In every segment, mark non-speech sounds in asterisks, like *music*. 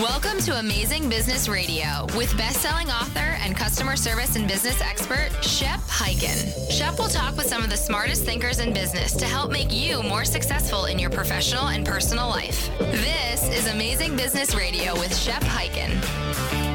Welcome to Amazing Business Radio with best-selling author and customer service and business expert Shep Hyken. Shep will talk with some of the smartest thinkers in business to help make you more successful in your professional and personal life. This is Amazing Business Radio with Shep Hyken.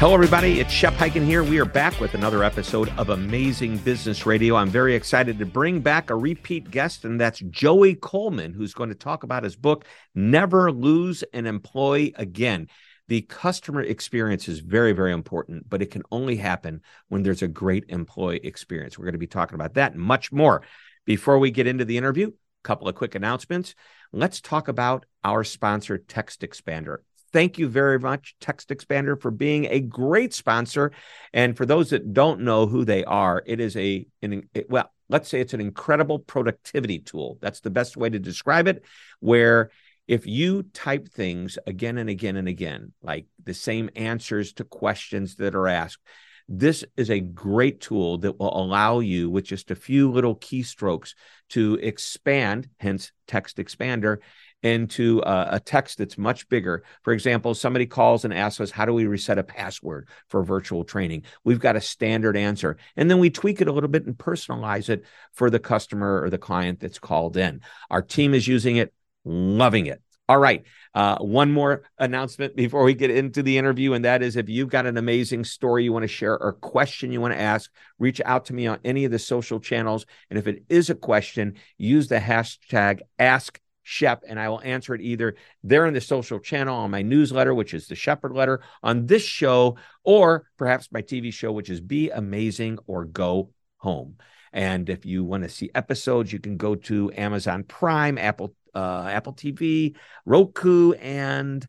Hello, everybody. It's Shep Hyken here. We are back with another episode of Amazing Business Radio. I'm very excited to bring back a repeat guest, and that's Joey Coleman, who's going to talk about his book, Never Lose an Employee Again. The customer experience is very, very important, but it can only happen when there's a great employee experience. We're going to be talking about that and much more. Before we get into the interview, a couple of quick announcements. Let's talk about our sponsor, Text Expander. Thank you very much, Text Expander, for being a great sponsor. And for those that don't know who they are, it is a an, it, well, let's say it's an incredible productivity tool. That's the best way to describe it. Where if you type things again and again and again, like the same answers to questions that are asked, this is a great tool that will allow you, with just a few little keystrokes, to expand, hence text expander, into a, a, text that's much bigger. For example, somebody calls and asks us, How do we reset a password for virtual training? We've got a standard answer. And then we tweak it a little bit and personalize it for the customer or the client that's called in. Our team is using it, loving it. All right. Uh, one more announcement before we get into the interview, and that is if you've got an amazing story you want to share or question you want to ask, reach out to me on any of the social channels. And if it is a question, use the hashtag Ask Shep, and I will answer it either there in the social channel on my newsletter, which is the Shepard Letter, on this show, or perhaps my TV show, which is Be Amazing or Go Home. And if you want to see episodes, you can go to Amazon Prime, Apple uh, Apple TV, Roku, and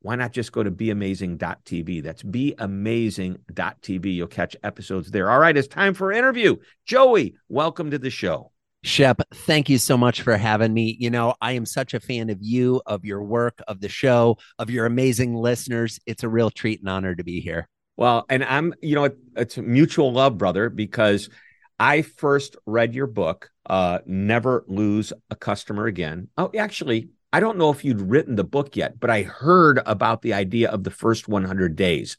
why not just go to beamazing.tv? That's beamazing.tv. You'll catch episodes there. All right, it's time for interview. Joey, welcome to the show. Shep, thank you so much for having me. You know, I am such a fan of you, of your work, of the show, of your amazing listeners. It's a real treat and honor to be here. Well, and I'm, you know, it's mutual love, brother, because I first read your book, uh, Never Lose a Customer Again. Oh, actually, I don't know if you'd written the book yet, but I heard about the idea of the first 100 days.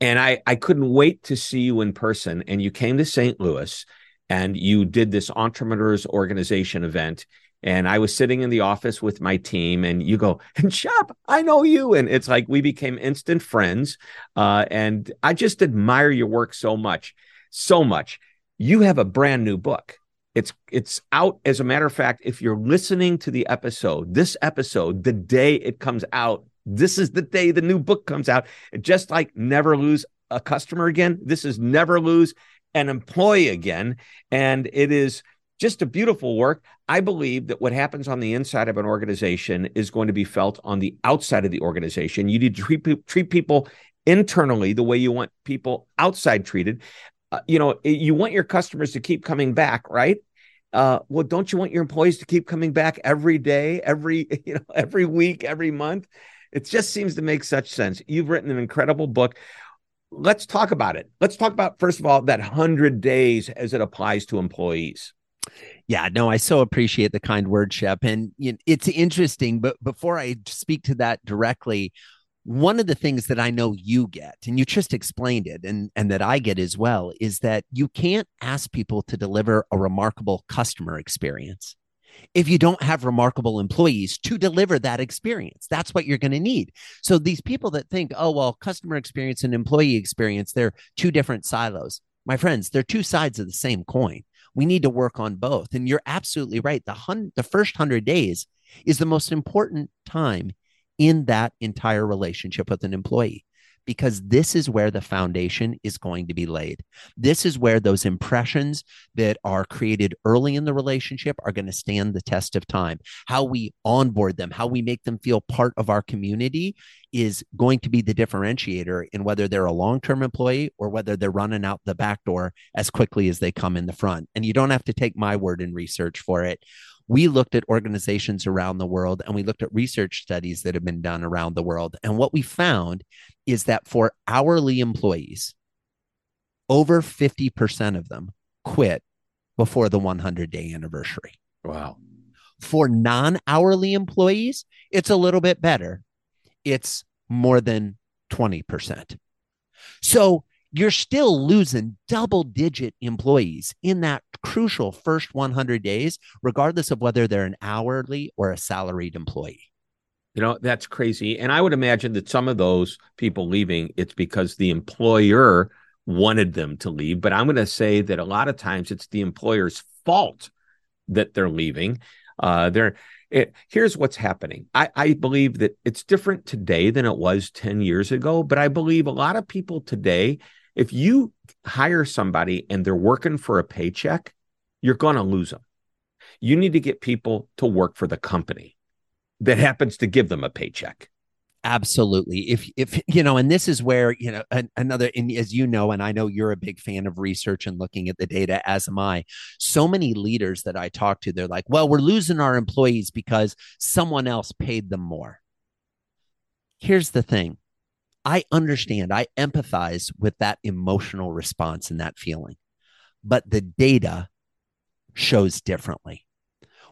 And I, I couldn't wait to see you in person. And you came to St. Louis and you did this entrepreneurs organization event and I was sitting in the office with my team, and you go, and Shep, I know you. And it's like we became instant friends. Uh, and I just admire your work so much, so much. You have a brand new book. It's it's out. As a matter of fact, if you're listening to the episode, this episode, the day it comes out, this is the day the new book comes out. Just like never lose a customer again. This is never lose an employee again. And it is just a beautiful work. I believe that what happens on the inside of an organization is going to be felt on the outside of the organization. You need to treat, treat people internally the way you want people outside treated. Uh, you know, you want your customers to keep coming back, right? Uh, well, don't you want your employees to keep coming back every day, every *laughs* you know, every week, every month? It just seems to make such sense. You've written an incredible book let's talk about it. Let's talk about, first of all, that 100 days as it applies to employees. Yeah, no, I so appreciate the kind word, Shep. And you know, it's interesting, but before I speak to that directly, one of the things that I know you get, and you just explained it, and, and that I get as well, is that you can't ask people to deliver a remarkable customer experience if you don't have remarkable employees to deliver that experience. That's what you're going to need. So these people that think, oh, well, customer experience and employee experience, they're two different silos. My friends, they're two sides of the same coin. We need to work on both. And you're absolutely right. The, hun- the first 100 days is the most important time in that entire relationship with an employee because this is where the foundation is going to be laid. This is where those impressions that are created early in the relationship are going to stand the test of time. How we onboard them, how we make them feel part of our community is going to be the differentiator in whether they're a long term employee or whether they're running out the back door as quickly as they come in the front. And you don't have to take my word in research for it we looked at organizations around the world and we looked at research studies that have been done around the world. And what we found is that for hourly employees, over 50% of them quit before the 100 day anniversary. Wow. For non hourly employees, it's a little bit better. It's more than 20%. So you're still losing double digit employees in that crucial first 100 days, regardless of whether they're an hourly or a salaried employee. You know, that's crazy. And I would imagine that some of those people leaving, it's because the employer wanted them to leave. But I'm going to say that a lot of times it's the employer's fault that they're leaving. Uh, they're it, here's what's happening. I, I believe that it's different today than it was 10 years ago, but I believe a lot of people today if you hire somebody and they're working for a paycheck, you're going to lose them. You need to get people to work for the company that happens to give them a paycheck. Absolutely. If if you know, and this is where you know an, another, as you know, and I know you're a big fan of research and looking at the data, as am I. So many leaders that I talk to, they're like, "Well, we're losing our employees because someone else paid them more." Here's the thing: I understand, I empathize with that emotional response and that feeling, but the data shows differently.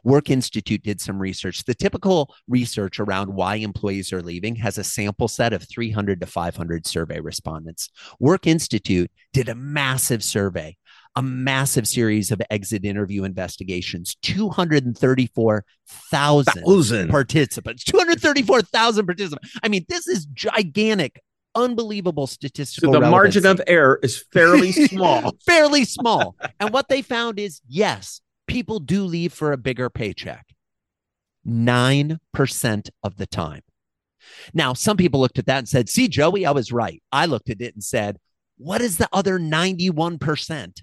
Work Institute did some research. The typical research around why employees are leaving has a sample set of 300 to 500 survey respondents. Work Institute did a massive survey, a massive series of exit interview investigations, 234,000 participants. 234,000 participants. I mean, this is gigantic unbelievable statistical. So the relevancy. margin of error is fairly *laughs* small. fairly small. And what they found is yes, people do leave for a bigger paycheck. 9% of the time. Now, some people looked at that and said, See, Joey, I was right. I looked at it and said, What is the other 91%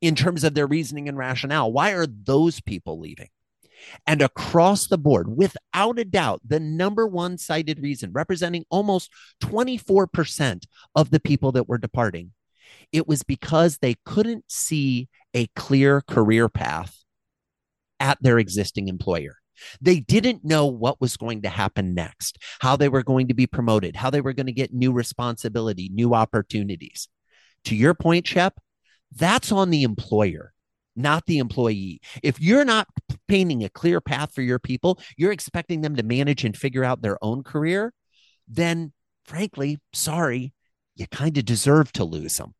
in terms of their reasoning and rationale? Why are those people leaving? And across the board, without a doubt, the number one cited reason, representing almost 24% of the people that were departing, it was because they couldn't see a clear career path at their existing employer. They didn't know what was going to happen next, how they were going to be promoted, how they were going to get new responsibility, new opportunities. To your point, Shep, that's on the employer not the employee. If you're not painting a clear path for your people, you're expecting them to manage and figure out their own career, then frankly, sorry, you kind of deserve to lose them.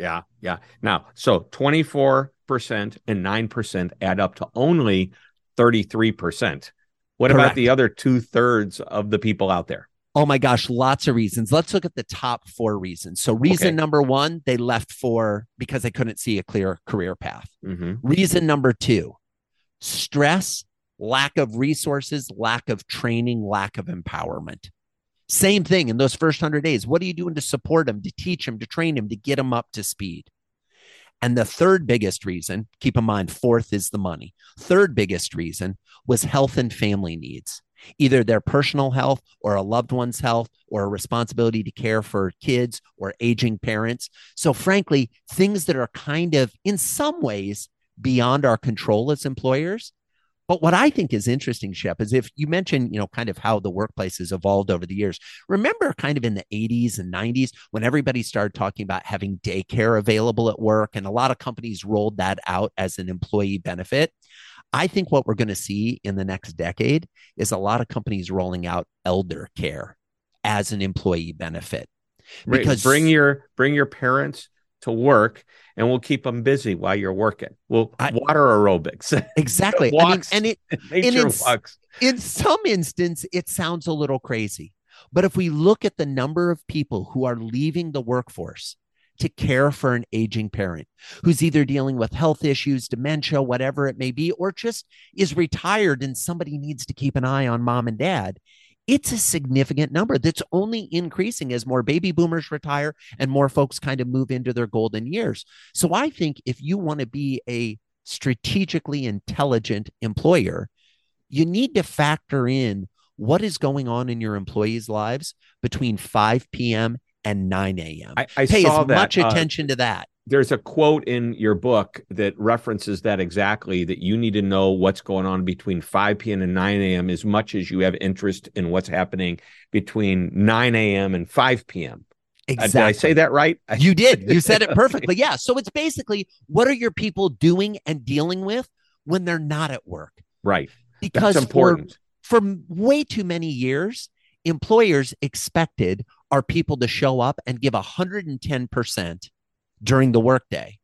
Yeah. Yeah. Now, so 24% and 9% add up to only 33%. What Correct. about the other two thirds of the people out there? Oh my gosh, lots of reasons. Let's look at the top four reasons. So, reason okay. number one, they left for because they couldn't see a clear career path. Mm-hmm. Reason number two, stress, lack of resources, lack of training, lack of empowerment. Same thing in those first 100 days. What are you doing to support them, to teach them, to train them, to get them up to speed? And the third biggest reason, keep in mind, fourth is the money. Third biggest reason was health and family needs either their personal health or a loved one's health or a responsibility to care for kids or aging parents. So, frankly, things that are kind of in some ways beyond our control as employers. But what I think is interesting, Shep, is if you mentioned, you know, kind of how the workplace has evolved over the years. Remember, kind of in the 80s and 90s, when everybody started talking about having daycare available at work, and a lot of companies rolled that out as an employee benefit. I think what we're going to see in the next decade is a lot of companies rolling out elder care as an employee benefit. Because bring your bring your parents to work and we'll keep them busy while you're working. We'll I, water aerobics. *laughs* Exactly. walks, I mean, and it *laughs* nature in, walks. in some instance it sounds a little crazy. But if we look at the number of people who are leaving the workforce to care for an aging parent who's either dealing with health issues, dementia, whatever it may be, or just is retired and somebody needs to keep an eye on mom and dad. It's a significant number that's only increasing as more baby boomers retire and more folks kind of move into their golden years. So I think if you want to be a strategically intelligent employer, you need to factor in what is going on in your employees' lives between 5 p.m. and 9 a.m. I, I Pay as that. much uh, attention to that. There's a quote in your book that references that exactly that you need to know what's going on between 5 p.m. and 9 a.m. as much as you have interest in what's happening between 9 a.m. and 5 p.m. Uh, Exactly. did I say that right? *laughs* You did. You said it perfectly. *laughs* Yeah. So it's basically what are your people doing and dealing with when they're not at work? right. Because That's for important. for way too many years, employers expected our people to show up and give 110% during the workday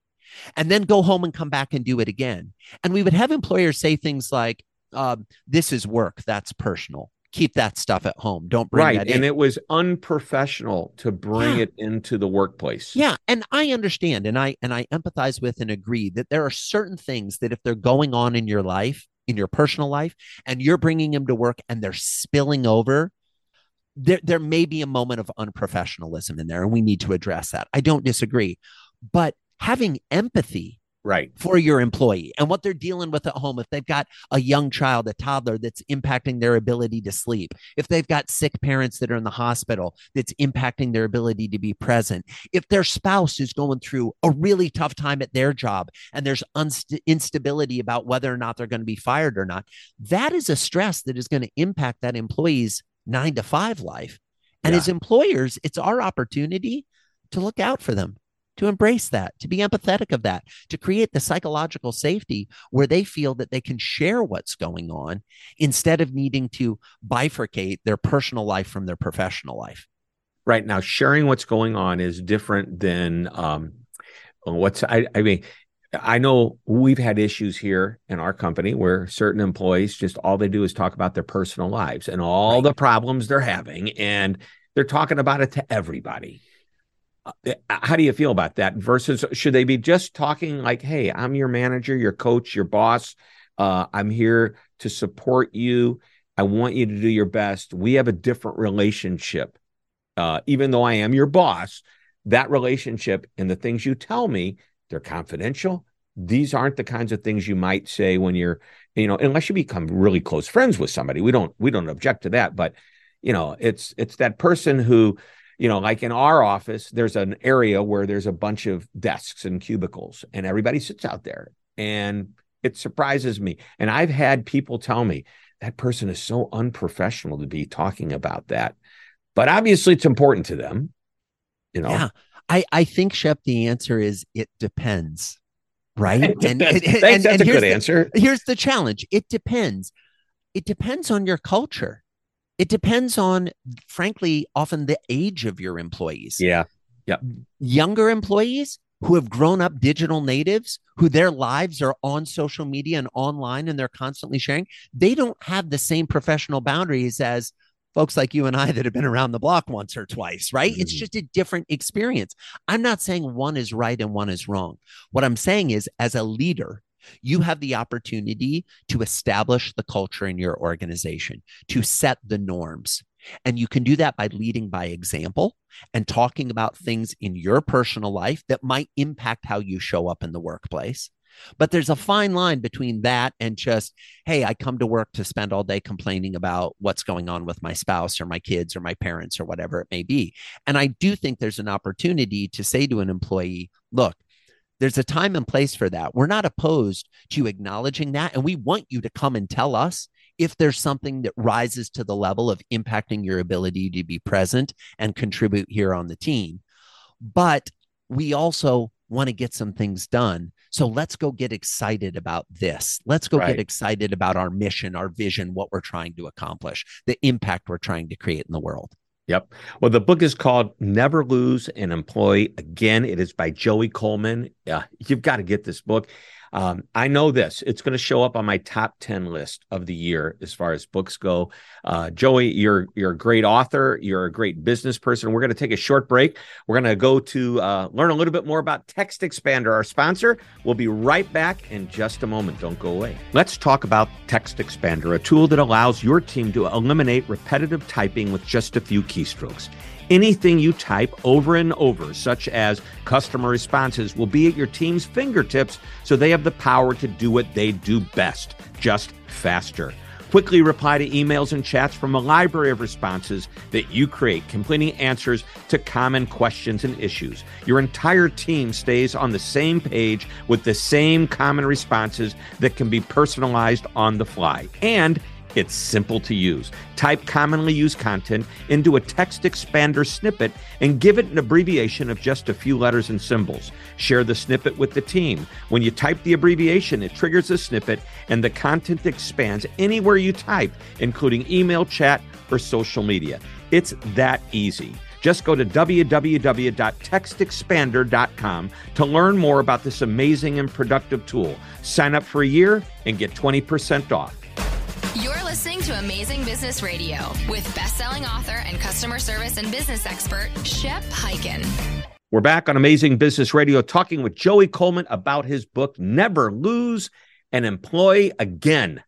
and then go home and come back and do it again. And we would have employers say things like, um, This is work, that's personal. Keep that stuff at home. Don't bring right. that And it was unprofessional to bring Yeah. it into the workplace. Yeah, and I understand and I and I empathize with and agree that there are certain things that if they're going on in your life, in your personal life, and you're bringing them to work and they're spilling over, there there may be a moment of unprofessionalism in there and we need to address that. I don't disagree. But having empathy Right. for your employee and what they're dealing with at home. If they've got a young child, a toddler that's impacting their ability to sleep, if they've got sick parents that are in the hospital that's impacting their ability to be present, if their spouse is going through a really tough time at their job and there's unst- instability about whether or not they're going to be fired or not, that is a stress that is going to impact that employee's nine to five life. And Yeah. as employers, it's our opportunity to look out for them to embrace that, to be empathetic of that, to create the psychological safety where they feel that they can share what's going on instead of needing to bifurcate their personal life from their professional life. Right now, sharing what's going on is different than um, what's. I, I mean, I know we've had issues here in our company where certain employees just all they do is talk about their personal lives and all Right. the problems they're having, and they're talking about it to everybody. Uh, How do you feel about that? Versus, should they be just talking like, "Hey, I'm your manager, your coach, your boss. Uh, I'm here to support you. I want you to do your best. We have a different relationship." uh, even though I am your boss, that relationship and the things you tell me, they're confidential. These aren't the kinds of things you might say when you're, you know, unless you become really close friends with somebody. We don't, we don't object to that, but you know, it's it's that person who, you know, like in our office, there's an area where there's a bunch of desks and cubicles, and everybody sits out there, and it surprises me. And I've had people tell me that person is so unprofessional to be talking about that but obviously it's important to them you know Yeah. I, I think, Shep, the answer is it depends. Right. It And, depends. and- Thanks, and- that's and a good the- answer here's the challenge it depends it depends on your culture it depends on frankly often the age of your employees. Yeah. Yeah. younger employees who have grown up digital natives who their lives are on social media and online and they're constantly sharing they don't have the same professional boundaries as folks like you and I that have been around the block once or twice right? It's Mhm. just a different experience. I'm not saying one is right and one is wrong. What i'm saying is as a leader you have the opportunity to establish the culture in your organization, to set the norms. And you can do that by leading by example and talking about things in your personal life that might impact how you show up in the workplace. But there's a fine line between that and just, hey, I come to work to spend all day complaining about what's going on with my spouse or my kids or my parents or whatever it may be. And I do think there's an opportunity to say to an employee, look, there's a time and place for that. We're not opposed to acknowledging that. And we want you to come and tell us if there's something that rises to the level of impacting your ability to be present and contribute here on the team. But we also want to get some things done. So let's go get excited about this. Let's go Right. get excited about our mission, our vision, what we're trying to accomplish, the impact we're trying to create in the world. Yep. Well, the book is called Never Lose an Employee. Again, it is by Joey Coleman. Uh, you've got to get this book. Um, I know this; it's going to show up on my top ten list of the year as far as books go. Uh, Joey, you're you're a great author. You're a great business person. We're going to take a short break. We're going to go to uh, learn a little bit more about Text Expander, our sponsor. We'll be right back in just a moment. Don't go away. Let's talk about Text Expander, a tool that allows your team to eliminate repetitive typing with just a few keystrokes. Anything you type over and over, such as customer responses, will be at your team's fingertips so they have the power to do what they do best, just faster. Quickly reply to emails and chats from a library of responses that you create, completing answers to common questions and issues. Your entire team stays on the same page with the same common responses that can be personalized on the fly. And it's simple to use. Type commonly used content into a text expander snippet and give it an abbreviation of just a few letters and symbols. Share the snippet with the team. When you type the abbreviation, it triggers a snippet and the content expands anywhere you type, including email, chat, or social media. It's that easy. Just go to www.textexpander.com to learn more about this amazing and productive tool. Sign up for a year and get 20% off. Listening to Amazing Business Radio with best-selling author and customer service and business expert Shep Hyken. We're back on Amazing Business Radio talking with Joey Coleman about his book Never Lose an Employee Again.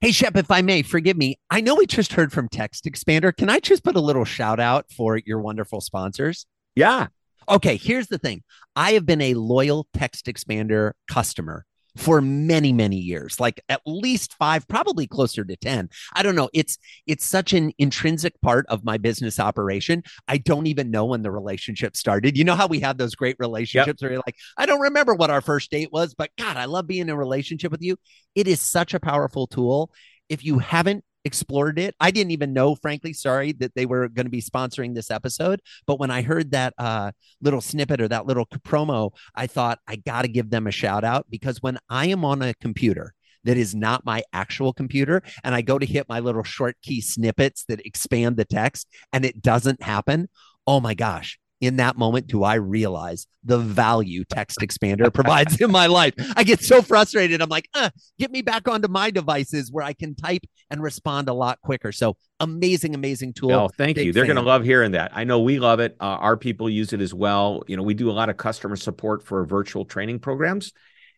Hey, Shep, if I may, forgive me. I know we just heard from Text Expander. Can I just put a little shout out for your wonderful sponsors? Yeah. Okay, here's the thing I have been a loyal Text Expander customer for many many years like at least 5 probably closer to 10 i don't know. It's it's such an intrinsic part of my business operation. I don't even know when the relationship started. You know how we have those great relationships yep. where you're like i don't remember what our first date was but god i love being in a relationship with you. It is such a powerful tool. If you haven't explored it. I didn't even know, frankly, sorry, that they were going to be sponsoring this episode. But when I heard that uh, little snippet or that little promo, I thought I got to give them a shout out because when I am on a computer, that is not my actual computer. And I go to hit my little short key snippets that expand the text and it doesn't happen. Oh my gosh, in that moment do I realize the value text expander provides in my life. I get so frustrated. I'm like, uh, get me back onto my devices where I can type and respond a lot quicker. So amazing, amazing tool. Oh, thank Big you. They're going to love hearing that. I know we love it. Uh, our people use it as well. You know, we do a lot of customer support for virtual training programs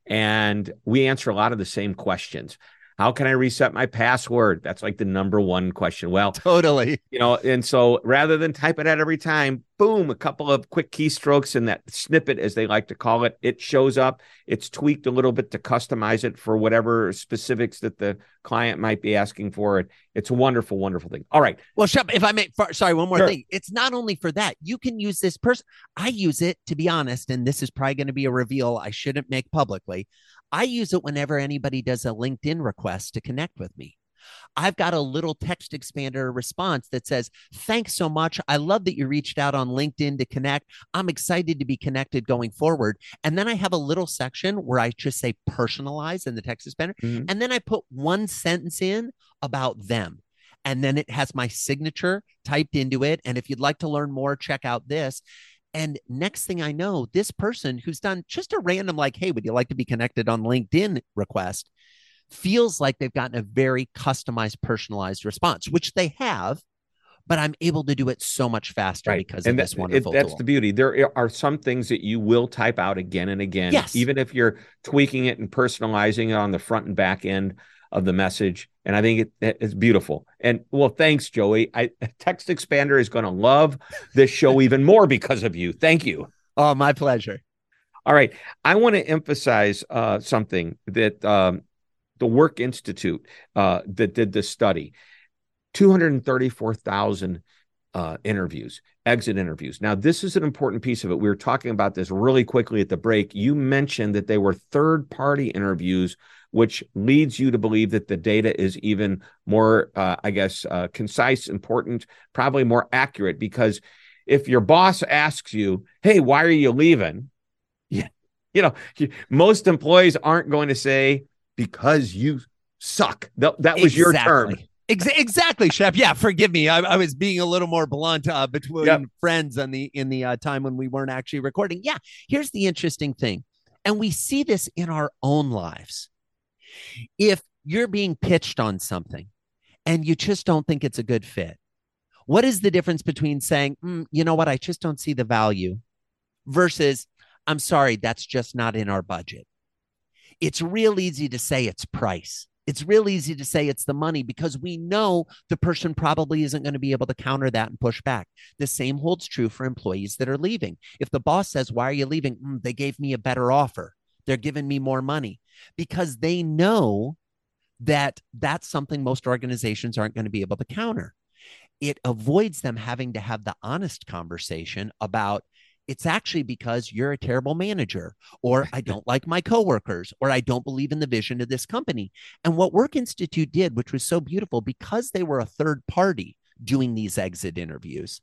and we answer a lot of the same questions. How can I reset my password? That's like the number one question. Well, totally. You know, and so rather than type it out every time, boom, a couple of quick keystrokes in that snippet, as they like to call it, it shows up. It's tweaked a little bit to customize it for whatever specifics that the client might be asking for. It. It's a wonderful, wonderful thing. All right. Well, Shep, if I may, sorry, one more sure. thing. It's not only for that. You can use this person. I use it to be honest, and this is probably going to be a reveal I shouldn't make publicly. I use it whenever anybody does a LinkedIn request to connect with me. I've got a little text expander response that says, Thanks so much. I love that you reached out on LinkedIn to connect. I'm excited to be connected going forward. And then I have a little section where I just say personalize in the text expander. Mm-hmm. And then I put one sentence in about them. And then it has my signature typed into it. And if you'd like to learn more, check out this. And next thing I know, this person who's done just a random, like, hey, would you like to be connected on LinkedIn request feels like they've gotten a very customized, personalized response, which they have. But I'm able to do it so much faster right. because and of that, this wonderful. It, that's tool. the beauty. There are some things that you will type out again and again, yes. even if you're tweaking it and personalizing it on the front and back end of the message. And I think it, it's beautiful. And well, thanks, Joey. I *laughs* Text Expander is going to love this show *laughs* even more because of you. Thank you. Oh, my pleasure. All right. I want to emphasize uh, something that um, the Work Institute uh, that did this study 234,000 uh, interviews, exit interviews. Now, this is an important piece of it. We were talking about this really quickly at the break. You mentioned that they were third party interviews which leads you to believe that the data is even more, uh, I guess, uh, concise, important, probably more accurate. Because if your boss asks you, "Hey, why are you leaving?" Yeah, you know, most employees aren't going to say because you suck. That, that was exactly. your term. exactly, Shep. Yeah, forgive me. I, I, was being a little more blunt uh, between yep. friends on the in the uh, time when we weren't actually recording. Yeah, here's the interesting thing And we see this in our own lives. If you're being pitched on something and you just don't think it's a good fit, what is the difference between saying, mm, you know what, I just don't see the value versus, I'm sorry, that's just not in our budget? It's real easy to say it's price. It's real easy to say it's the money because we know the person probably isn't going to be able to counter that and push back. The same holds true for employees that are leaving. If the boss says, Why are you leaving? Mm, they gave me a better offer. They're giving me more money because they know that that's something most organizations aren't going to be able to counter. It avoids them having to have the honest conversation about it's actually because you're a terrible manager or i don't like my coworkers or i don't believe in the vision of this company and what work institute did which was so beautiful because they were a third party doing these exit interviews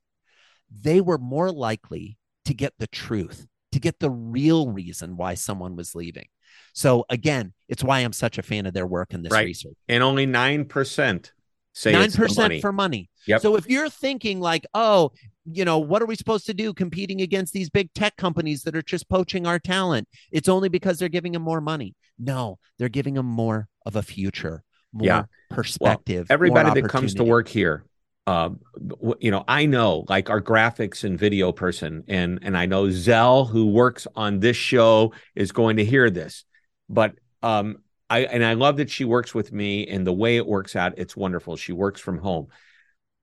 they were more likely to get the truth to get the real reason why someone was leaving so again it's why i'm such a fan of their work in this right. research and only 9% say nine percent for money. Yep. So if you're thinking like, oh, you know, what are we supposed to do competing against these big tech companies that are just poaching our talent? It's only because they're giving them more money. No, they're giving them more of a future, more Yeah. perspective. Well, everybody that comes to work here um, w- you know i know like our graphics and video person and and i know zell who works on this show is going to hear this but um i and i love that she works with me and the way it works out it's wonderful she works from home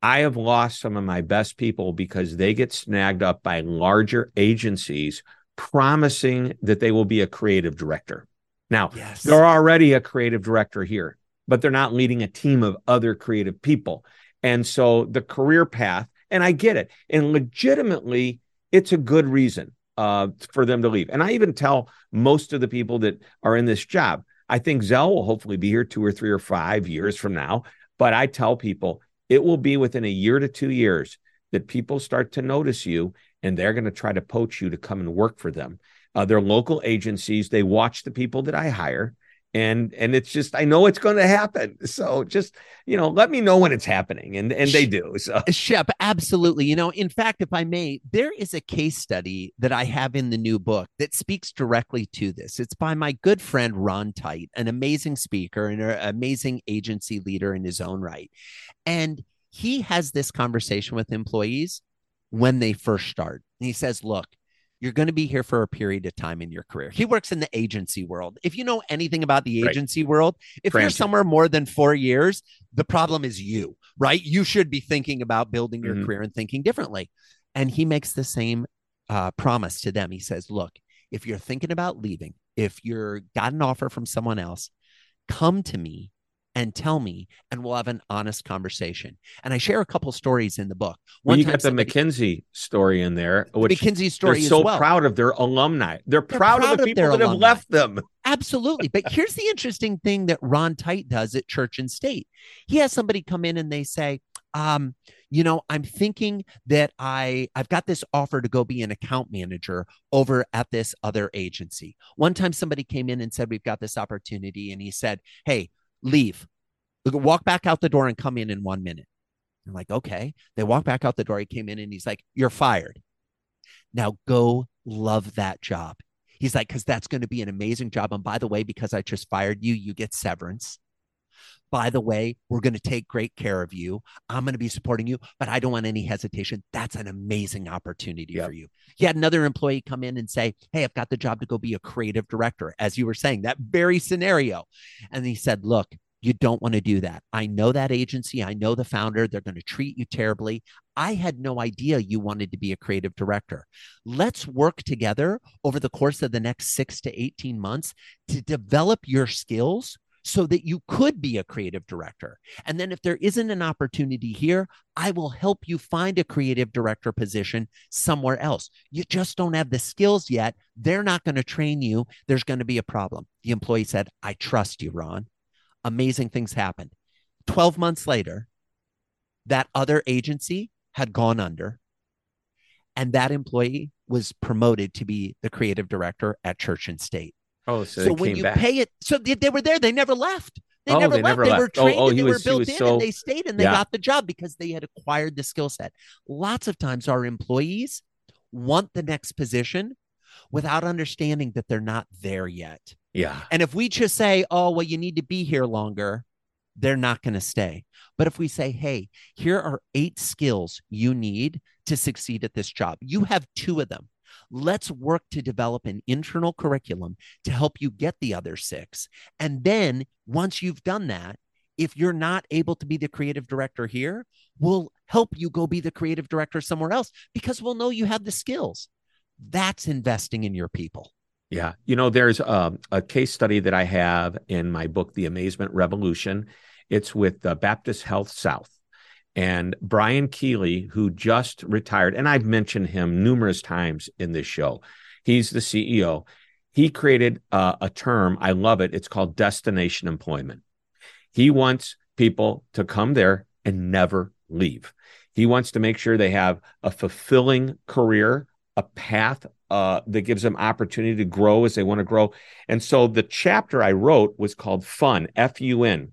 i have lost some of my best people because they get snagged up by larger agencies promising that they will be a creative director now Yes. they're already a creative director here, but they're not leading a team of other creative people. And so the career path, and I get it, and legitimately, it's a good reason uh, for them to leave. And I even tell most of the people that are in this job, I think Zell will hopefully be here two or three or five years from now. But I tell people it will be within a year to two years that people start to notice you and they're going to try to poach you to come and work for them uh, they're local agencies they watch the people that i hire and and it's just i know it's going to happen so just you know let me know when it's happening and and they do so uh, Shep, absolutely. You know, in fact, if I may, there is a case study that I have in the new book that speaks directly to this. It's by my good friend Ron Tite, an amazing speaker and an amazing agency leader in his own right. And he has this conversation with employees when they first start. And he says, Look, you're going to be here for a period of time in your career. He works in the agency world. If you know anything about the Right. agency world, if you're somewhere more than four years, the problem is you, right? You should be thinking about building your Mhm. career and thinking differently. And he makes the same uh, promise to them. He says, Look, if you're thinking about leaving, if you're got an offer from someone else, come to me and tell me, and we'll have an honest conversation. And I share a couple stories in the book. well, you got the somebody- McKinsey story in there the which McKinsey they're story so well. proud of their alumni they're, proud, proud of the people their that have left them Absolutely. But *laughs* here's the interesting thing that Ron Tite does at Church and State. He has somebody come in and they say, um, you know, I'm thinking that I I've got this offer to go be an account manager over at this other agency. One time somebody came in and said, We've got this opportunity, and he said, Hey, leave. Walk back out the door and come in in one minute. I'm like, okay. They walk back out the door. He came in and he's like, You're fired. Now go love that job. He's like, because that's going to be an amazing job. And by the way, because I just fired you, you get severance. By the way, we're going to take great care of you. I'm going to be supporting you, but I don't want any hesitation. That's an amazing opportunity Yep. for you. He had another employee come in and say, Hey, I've got the job to go be a creative director, as you were saying, that very scenario. And he said, Look, you don't want to do that. I know that agency. I know the founder. They're going to treat you terribly. I had no idea you wanted to be a creative director. Let's work together over the course of the next six to 18 months to develop your skills so that you could be a creative director. And then if there isn't an opportunity here, I will help you find a creative director position somewhere else. You just don't have the skills yet. They're not going to train you. There's going to be a problem. The employee said, I trust you, Ron. Amazing things happened. 12 months later, that other agency had gone under, and that employee was promoted to be the creative director at Church and State. Oh so, So, when you back pay it, so they, they were there, they never left. They Oh, never they left. never they were left. Oh, oh trained oh, and they were was- he built in so- and they stayed and they Yeah. got the job because they had acquired the skill set. Lots of times our employees want the next position, without understanding that they're not there yet. Yeah. And if we just say, oh, well, you need to be here longer, they're not going to stay. But if we say, hey, here are eight skills you need to succeed at this job, you have two of them. Let's work to develop an internal curriculum to help you get the other six. And then once you've done that, if you're not able to be the creative director here, we'll help you go be the creative director somewhere else because we'll know you have the skills. That's investing in your people. Yeah. You know, there's a, a, case study that I have in my book, The Amazement Revolution. It's with uh, Baptist Health South. And Brian Keeley, who just retired, and I've mentioned him numerous times in this show, he's the CEO. He created uh, a term, I love it. It's called destination employment. He wants people to come there and never leave. He wants to make sure they have a fulfilling career, a path uh, that gives them opportunity to grow as they want to grow. And so the chapter I wrote was called Fun, F U N.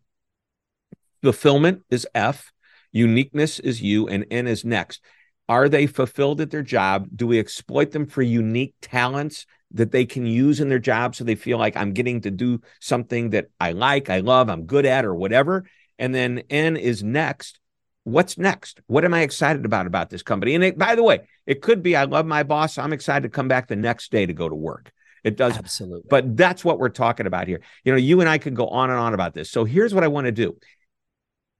Fulfillment is F, uniqueness is you and N is next. Are they fulfilled at their job? Do we exploit them for unique talents that they can use in their job so they feel like I'm getting to do something that I like, I love, I'm good at, or whatever? And then N is next. What's next? What am I excited about about this company? And it, by the way, it could be I love my boss. I'm excited to come back the next day to go to work. It does. Absolutely. But that's what we're talking about here. You know, you and I could go on and on about this. So here's what I want to do.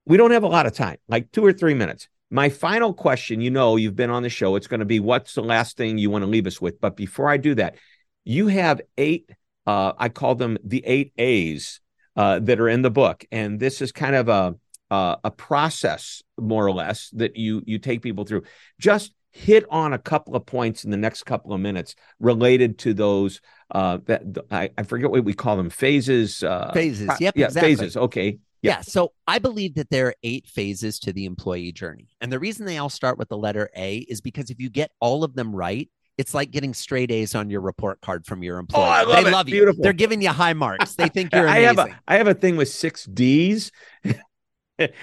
We don't have a lot of time, like two or three minutes. My final question, you know, you've been on the show. It's going to be what's the last thing you want to leave us with? But before I do that, you have eight, uh, I call them the eight A's uh, that are in the book. And this is kind of a, uh, a process, more or less, that you you take people through. Just hit on a couple of points in the next couple of minutes related to those uh that I, I forget what we call them phases uh phases yep yeah exactly. phases okay yeah. yeah. So I believe that there are eight phases to the employee journey. And the reason they all start with the letter A is because if you get all of them right, it's like getting straight A's on your report card from your employer. Oh, I love they it. love you. Beautiful. They're giving you high marks. They think *laughs* you're amazing. I have a I have a thing with six D's.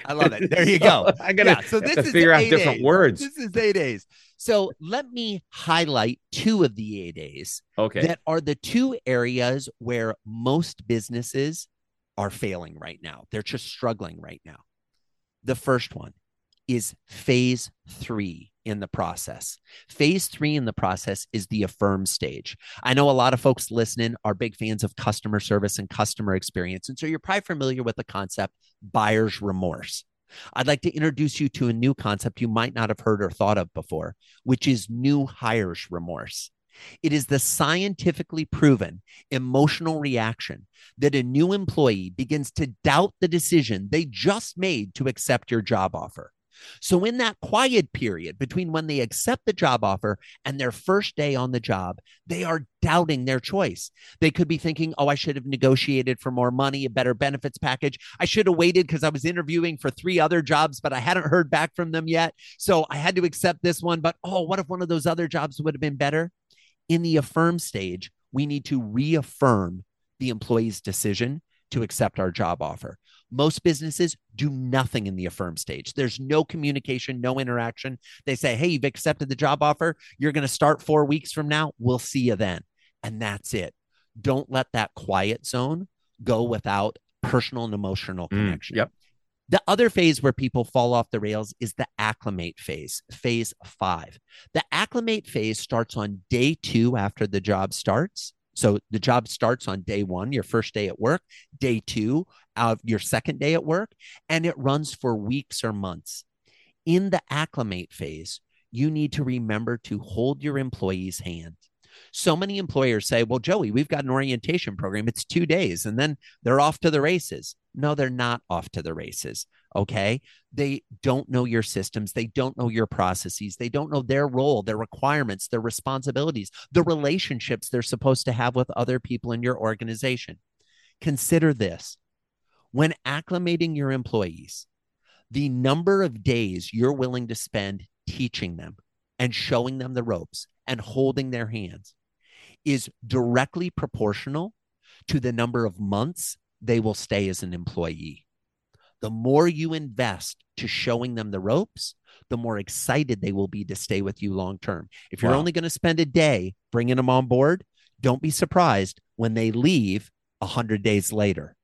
I love it. There you go. *laughs* I gotta yeah, so this to is figure out different A's. words. This is eight A's. So let me highlight two of the eight A's. Okay. That are the two areas where most businesses are failing right now. They're just struggling right now. The first one is phase three in the process. Phase three in the process is the affirm stage. I know a lot of folks listening are big fans of customer service and customer experience. And so you're probably familiar with the concept buyer's remorse. I'd like to introduce you to a new concept you might not have heard or thought of before, which is new hires remorse. It is the scientifically proven emotional reaction that a new employee begins to doubt the decision they just made to accept your job offer. So, in that quiet period between when they accept the job offer and their first day on the job, they are doubting their choice. They could be thinking, oh, I should have negotiated for more money, a better benefits package. I should have waited because I was interviewing for three other jobs, but I hadn't heard back from them yet. So, I had to accept this one. But oh, what if one of those other jobs would have been better? In the affirm stage, we need to reaffirm the employee's decision to accept our job offer. Most businesses do nothing in the affirm stage. There's no communication, no interaction. They say, Hey, you've accepted the job offer. You're going to start four weeks from now. We'll see you then. And that's it. Don't let that quiet zone go without personal and emotional mm, connection. Mm, yep. The other phase where people fall off the rails is the acclimate phase, phase five. The acclimate phase starts on day two after the job starts. So the job starts on day one, your first day at work, day two of your second day at work, and it runs for weeks or months. In the acclimate phase, you need to remember to hold your employee's hand. So many employers say, Well, Joey, we've got an orientation program. It's two days, and then they're off to the races. No, they're not off to the races. Okay. They don't know your systems. They don't know your processes. They don't know their role, their requirements, their responsibilities, the relationships they're supposed to have with other people in your organization. Consider this when acclimating your employees, the number of days you're willing to spend teaching them and showing them the ropes and holding their hands is directly proportional to the number of months they will stay as an employee. The more you invest to showing them the ropes, the more excited they will be to stay with you long term. If you're Wow. only going to spend a day bringing them on board, don't be surprised when they leave 100 days later.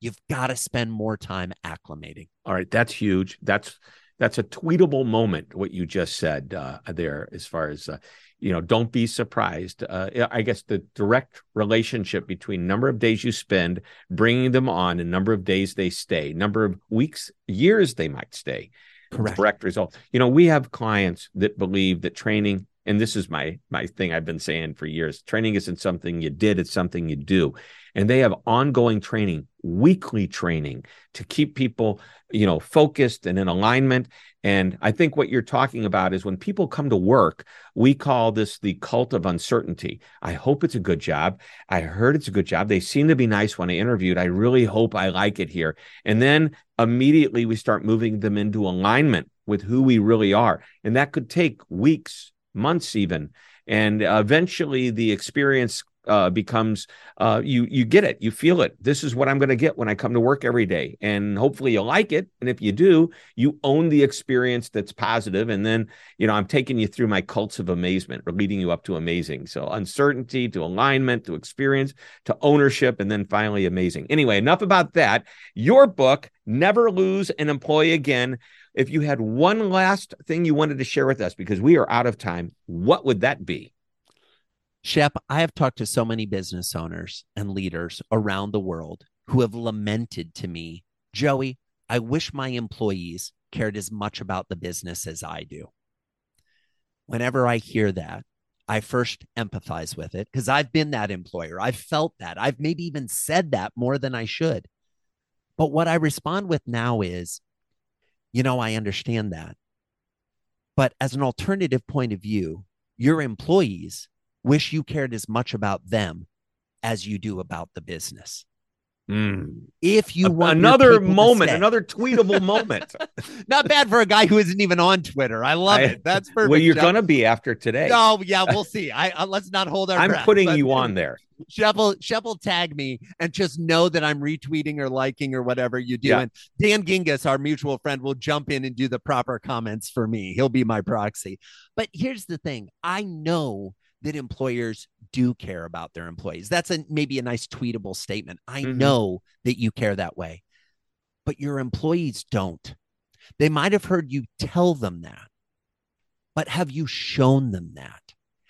You've got to spend more time acclimating. All right, that's huge. That's that's a tweetable moment. What you just said uh, there, as far as uh, you know, don't be surprised. Uh, I guess the direct relationship between number of days you spend bringing them on and number of days they stay, number of weeks, years they might stay. Correct. Direct result. You know, we have clients that believe that training, and this is my my thing I've been saying for years. Training isn't something you did; it's something you do. And they have ongoing training, weekly training to keep people, you know, focused and in alignment. And I think what you're talking about is when people come to work, we call this the cult of uncertainty. I hope it's a good job. I heard it's a good job. They seem to be nice when I interviewed. I really hope I like it here. And then immediately we start moving them into alignment with who we really are. And that could take weeks, months, even. And eventually the experience uh, becomes uh, you you get it, you feel it. This is what I'm going to get when I come to work every day, and hopefully you like it. And if you do, you own the experience that's positive. And then you know I'm taking you through my cults of amazement, or leading you up to amazing. So uncertainty to alignment to experience to ownership, and then finally amazing. Anyway, enough about that. Your book, Never Lose an Employee Again. If you had one last thing you wanted to share with us, because we are out of time, what would that be? Shep, I have talked to so many business owners and leaders around the world who have lamented to me, Joey, I wish my employees cared as much about the business as I do. Whenever I hear that, I first empathize with it because I've been that employer. I've felt that. I've maybe even said that more than I should. But what I respond with now is, you know, I understand that. But as an alternative point of view, your employees wish you cared as much about them as you do about the business. If you want another moment, another tweetable moment. *laughs* not bad for a guy who isn't even on Twitter. I love I- it. That's perfect. well, you're going to be after today. Oh yeah, we'll see. I uh, let's not hold our. I'm breath, putting you on there. Shep will, tag me and just know that I'm retweeting or liking or whatever you do. Yeah. And Dan Gingiss, our mutual friend, will jump in and do the proper comments for me. He'll be my proxy. But here's the thing: I know that employers do care about their employees. That's a maybe a nice tweetable statement. I Mhm. know that you care that way, but your employees don't. They might have heard you tell them that, but have you shown them that?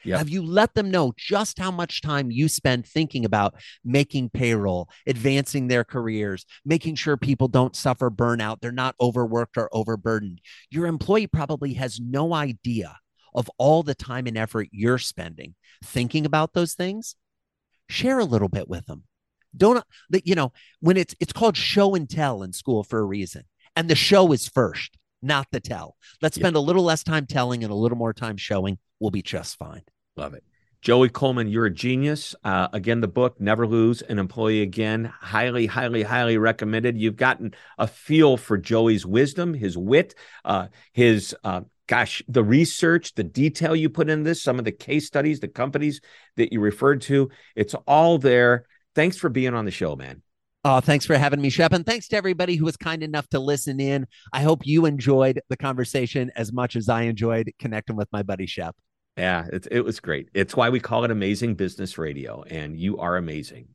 Yep. Have you let them know just how much time you spend thinking about making payroll, advancing their careers, making sure people don't suffer burnout, they're not overworked or overburdened? Your employee probably has no idea of all the time and effort you're spending thinking about those things. Share a little bit with them. Don't you know when it's it's called show and tell in school for a reason. And the show is first, not the tell. Let's Yeah. spend a little less time telling and a little more time showing. We'll be just fine. Love it. Joey Coleman, you're a genius. Uh, again, the book, Never Lose an Employee Again, highly, highly, highly recommended. You've gotten a feel for Joey's wisdom, his wit, uh, his, uh, gosh, the research, the detail you put in this, some of the case studies, the companies that you referred to. It's all there. Thanks for being on the show, man. Oh, thanks for having me, Shep. And thanks to everybody who was kind enough to listen in. I hope you enjoyed the conversation as much as I enjoyed connecting with my buddy Shep. Yeah, it, it was great. It's why we call it Amazing Business Radio, and you are amazing.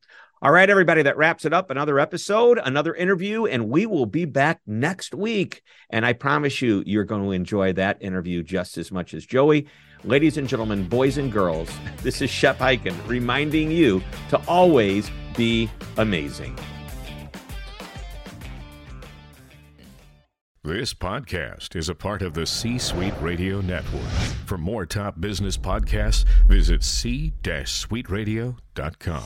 All right, everybody, that wraps it up. Another episode, another interview, and we will be back next week. And I promise you, you're going to enjoy that interview just as much as Joey. Ladies and gentlemen, boys and girls, *laughs* this is Shep Hyken reminding you to always be amazing. This podcast is a part of the C Suite Radio Network. For more top business podcasts, visit c-suiteradio.com.